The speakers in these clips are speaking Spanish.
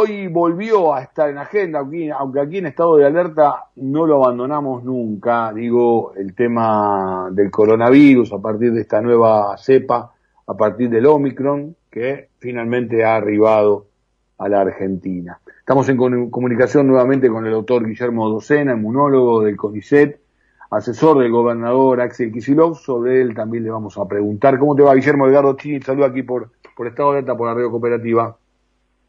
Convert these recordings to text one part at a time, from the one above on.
hoy volvió a estar en agenda, aunque aquí en estado de alerta no lo abandonamos nunca, digo, el tema del coronavirus a partir de esta nueva cepa, a partir del Omicron, que finalmente ha arribado a la Argentina. Estamos en comunicación nuevamente con el doctor Guillermo Docena, inmunólogo del CONICET, asesor del gobernador Axel Kisilov. Sobre él también le vamos a preguntar. ¿Cómo te va, Guillermo Edgardo Chini? Saludo aquí por, por Estado de Alerta, por la Radio Cooperativa.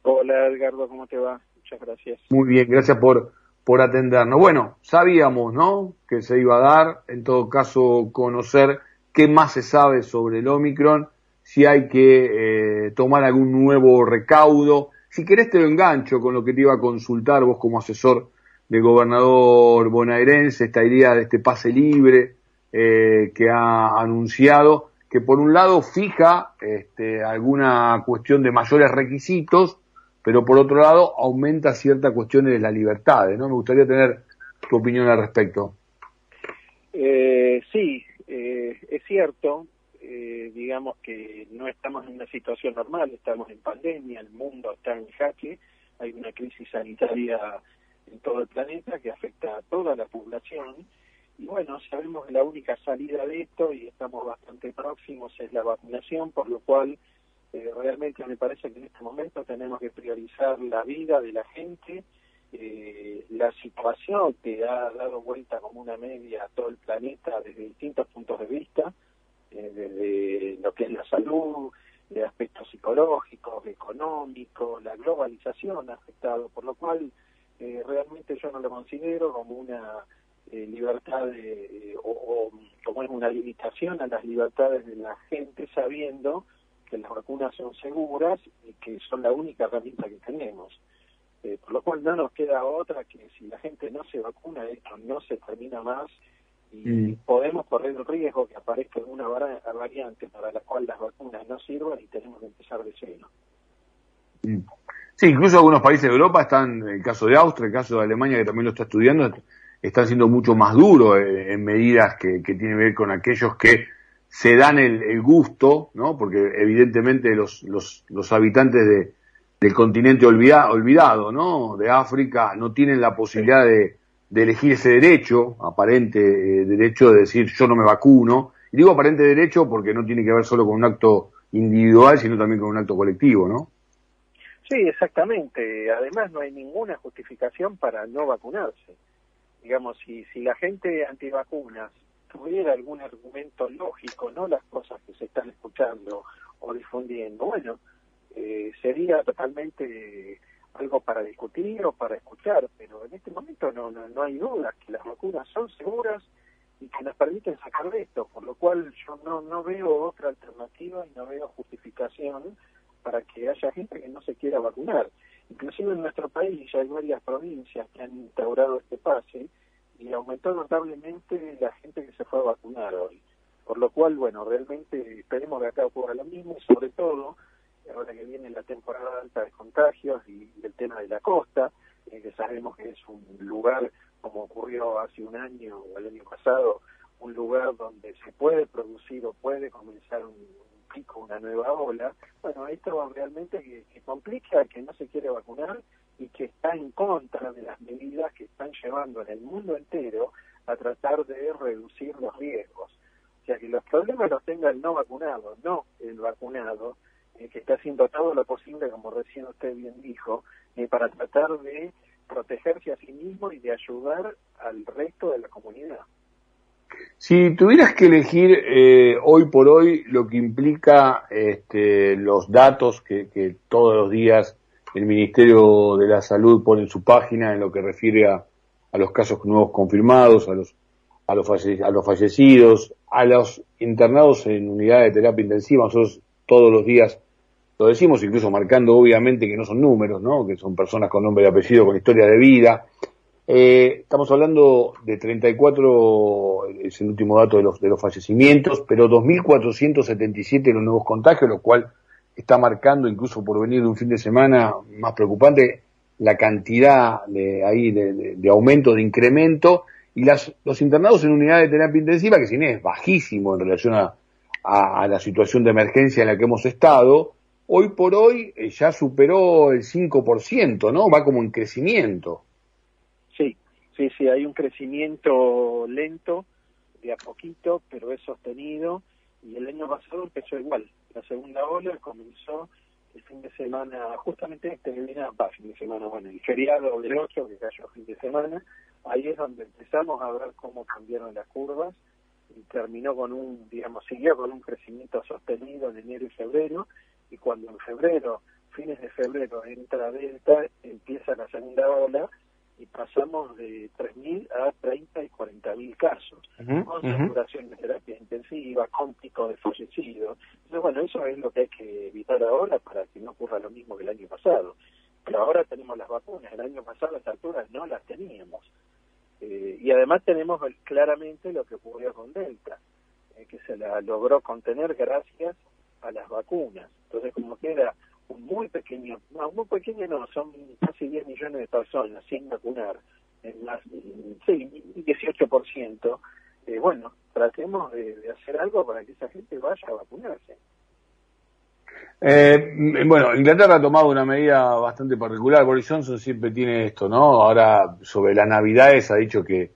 Hola, Edgardo, ¿cómo te va? Muchas gracias. Muy bien, gracias por, por atendernos. Bueno, sabíamos, ¿no?, que se iba a dar, en todo caso, conocer qué más se sabe sobre el Omicron, si hay que eh, tomar algún nuevo recaudo. Si querés te lo engancho con lo que te iba a consultar vos como asesor del gobernador bonaerense, esta idea de este pase libre eh, que ha anunciado, que por un lado fija este, alguna cuestión de mayores requisitos, pero por otro lado aumenta ciertas cuestiones de las libertades, ¿no? Me gustaría tener tu opinión al respecto. Eh, sí, eh, es cierto, eh, digamos que no estamos en una situación normal, estamos en pandemia, el mundo está en jaque, hay una crisis sanitaria en todo el planeta que afecta a toda la población. Y bueno, sabemos que la única salida de esto, y estamos bastante próximos, es la vacunación, por lo cual eh, realmente me parece que en este momento tenemos que priorizar la vida de la gente, eh, la situación que ha dado vuelta como una media a todo el planeta desde distintos puntos de vista, eh, desde lo que es la salud, de aspectos psicológicos, económicos, la globalización ha afectado, por lo cual realmente yo no lo considero como una libertad o, o como es una limitación a las libertades de la gente sabiendo que las vacunas son seguras y que son la única herramienta que tenemos. Eh, por lo cual no nos queda otra que si la gente no se vacuna, esto no se termina más y mm. podemos correr el riesgo que aparezca una variante para la cual las vacunas no sirvan y tenemos que empezar de cero. Mm. Sí, incluso algunos países de Europa están, el caso de Austria, el caso de Alemania que también lo está estudiando, están siendo mucho más duros eh, en medidas que, que tienen que ver con aquellos que se dan el, gusto, ¿no? Porque evidentemente los, los, los habitantes de, del continente olvidado, ¿no? De África no tienen la posibilidad de, de elegir ese derecho, aparente eh, derecho de decir yo no me vacuno. Y digo aparente derecho porque no tiene que ver solo con un acto individual, sino también con un acto colectivo, ¿no? Sí, exactamente. Además no hay ninguna justificación para no vacunarse. Digamos, si, si la gente antivacunas tuviera algún argumento lógico, no las cosas que se están escuchando o difundiendo, bueno, eh, sería totalmente algo para discutir o para escuchar, pero en este momento no, no, hay duda que las vacunas son seguras y que nos permiten sacar de esto, por lo cual yo no, no veo otra alternativa y no veo justificación para que haya gente que no se quiera vacunar. Inclusive en nuestro país ya hay varias provincias que han instaurado este pase y aumentó notablemente la gente que se fue a vacunar hoy. Por lo cual, bueno, realmente esperemos que acá ocurra lo mismo, sobre todo ahora que viene la temporada alta de contagios y, el tema de la costa, eh, que sabemos que es un lugar, como ocurrió hace un año o el año pasado, un lugar donde se puede producir o puede comenzar un, pico, una nueva ola. Bueno, esto realmente que, que complica que no se quiere vacunar y que está en contra de las medidas que están llevando en el mundo entero a tratar de reducir los riesgos. O sea, que los problemas los tenga el no vacunado, no el vacunado, eh, que está haciendo todo lo posible, como recién usted bien dijo, eh, para tratar de protegerse a sí mismo y de ayudar al resto de la comunidad. Si tuvieras que elegir eh, hoy por hoy lo que implica este, los datos que, que todos los días el Ministerio de la Salud pone en su página en lo que refiere a, los casos nuevos confirmados, a los, a los, a los fallecidos, a los internados en unidades de terapia intensiva. Nosotros todos los días lo decimos, incluso marcando obviamente que no son números, ¿no? que son personas con nombre y apellido, con historia de vida. Eh, estamos hablando de 34, es el último dato de los, de los fallecimientos, pero 2.477 los nuevos contagios, lo cual está marcando, incluso por venir de un fin de semana más preocupante, la cantidad de, ahí de, aumento, de incremento, y las, los internados en unidades de terapia intensiva, que si es bajísimo en relación a, a, la situación de emergencia en la que hemos estado, hoy por hoy eh, ya superó el 5%, ¿no? Va como en crecimiento. Sí, sí, sí, hay un crecimiento lento, de a poquito, pero es sostenido, y el año pasado empezó igual. La segunda ola comenzó el fin de semana, justamente este que viene, va, fin de semana, bueno, el feriado del 8, que cayó fin de semana, ahí es donde empezamos a ver cómo cambiaron las curvas, y terminó con un, digamos, siguió con un crecimiento sostenido en enero y febrero, y cuando en febrero, fines de febrero, entra Delta, empieza la segunda ola, y pasamos de 3.000 a 30 y 40.000 casos, con saturación de terapia intensiva, con pico de fallecidos. Entonces, bueno, eso es lo que hay que evitar ahora para que no ocurra lo mismo que el año pasado. Pero ahora tenemos las vacunas, el año pasado las alturas no las teníamos. Eh, y además tenemos claramente lo que ocurrió con Delta, eh, que se la logró contener gracias a las vacunas. Entonces, como que era un muy pequeño, no, muy pequeño no, son casi 10 millones de personas sin vacunar, en más, sí, 18%. Eh, bueno, tratemos de, hacer algo para que esa gente vaya a vacunarse. Eh, bueno, Inglaterra ha tomado una medida bastante particular. Boris Johnson siempre tiene esto, ¿no? Ahora, sobre las navidades, ha dicho que,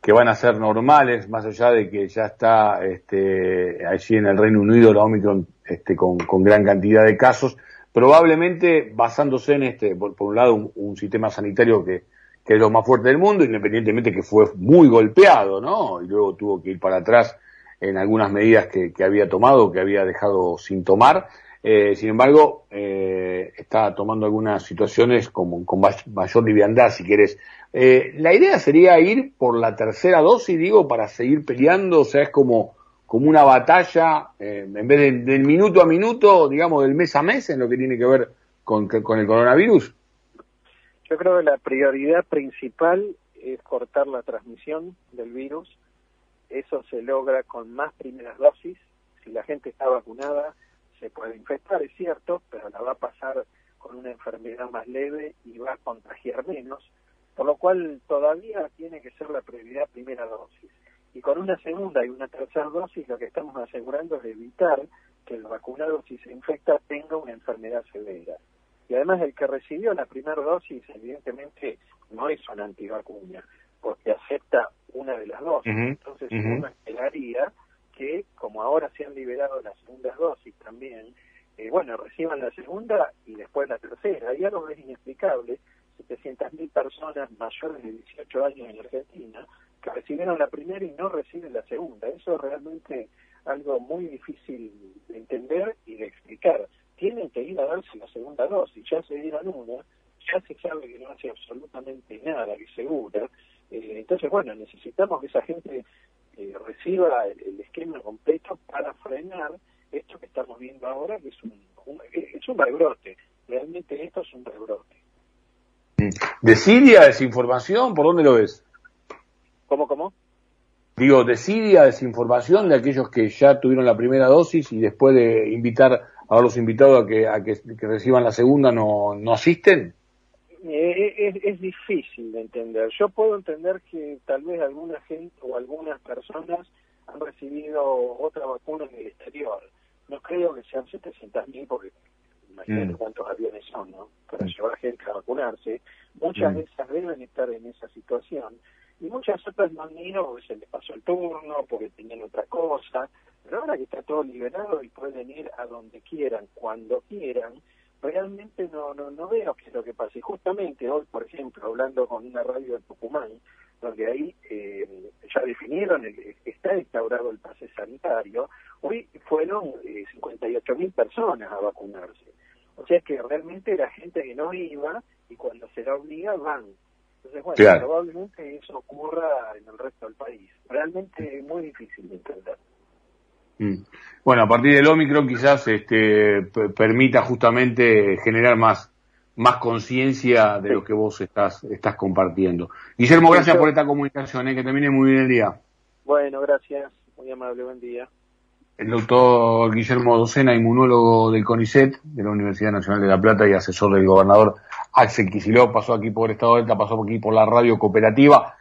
que van a ser normales, más allá de que ya está este, allí en el Reino Unido la Omicron este, con, con gran cantidad de casos. Probablemente basándose en este, por, un lado, un, sistema sanitario que, que es lo más fuerte del mundo, independientemente que fue muy golpeado, ¿no? Y luego tuvo que ir para atrás en algunas medidas que, que había tomado, que había dejado sin tomar eh, sin embargo, eh, está tomando algunas situaciones como, con mayor liviandad, si quieres. Eh, la idea sería ir por la tercera dosis, digo, para seguir peleando, o sea, es como, como una batalla, en vez de, del minuto a minuto, digamos, del mes a mes, en lo que tiene que ver con, con el coronavirus. Yo creo que la prioridad principal es cortar la transmisión del virus. Eso se logra con más primeras dosis. Si la gente está vacunada, se puede infectar, es cierto, pero la va a pasar con una enfermedad más leve y va a contagiar menos, por lo cual todavía tiene que ser la prioridad primera dosis. Y con una segunda y una tercera dosis lo que estamos asegurando es evitar que el vacunado si se infecta tenga una enfermedad severa. Y además el que recibió la primera dosis evidentemente no es una antivacuna, porque acepta una de las dosis. Entonces uno esperaría que, como ahora se han liberado las segundas dosis también, eh, bueno, reciban la segunda y después la tercera. Hay algo es inexplicable, 700.000 personas mayores de 18 años en Argentina que recibieron la primera y no reciben la segunda. Eso es realmente algo muy difícil de entender y de explicar. Tienen que ir a darse la segunda dosis, ya se dieron una, ya se sabe que no hace absolutamente nada, que segura. Eh, entonces, bueno, necesitamos que esa gente eh, reciba el, esquema completo para frenar esto que estamos viendo ahora, que es un, es un rebrote. Realmente esto es un rebrote. ¿Desidia, desinformación? ¿Por dónde lo ves? ¿Cómo, cómo? Digo, desidia, desinformación de aquellos que ya tuvieron la primera dosis y después de invitar a los invitados a que, a que, que reciban la segunda no, no asisten? Eh, es, es, difícil de entender. Yo puedo entender que tal vez alguna gente o algunas personas han recibido otra vacuna en el exterior. No creo que sean 700.000 porque imagínate mm. cuántos aviones son, ¿no? Para mm. llevar gente a vacunarse. Muchas mm. de esas deben estar en esa situación y muchas otras no han ido porque se les pasó el turno, porque tenían otra cosa. Pero ahora que está todo liberado y pueden ir a donde quieran, cuando quieran, realmente no, no, no veo qué es lo que pasa. Y justamente hoy, por ejemplo, hablando con una radio de Tucumán, donde ahí eh, ya definieron, el, está instaurado el pase sanitario, hoy fueron eh, 58 mil personas a vacunarse. O sea que realmente la gente que no iba y cuando se la obliga van. Entonces, bueno, probablemente eso ocurra en el resto del país. Realmente es muy difícil de entender. Mm. Bueno, a partir del Omicron quizás este, permita justamente generar más, más conciencia de lo que vos estás, estás compartiendo. Guillermo, gracias por esta comunicación, ¿eh? que termine muy bien el día. Bueno, gracias, muy amable, buen día. El doctor Guillermo Docena, inmunólogo del CONICET, de la Universidad Nacional de La Plata y asesor del gobernador Axel Kicillof, pasó aquí por Estado Delta, pasó aquí por la radio cooperativa.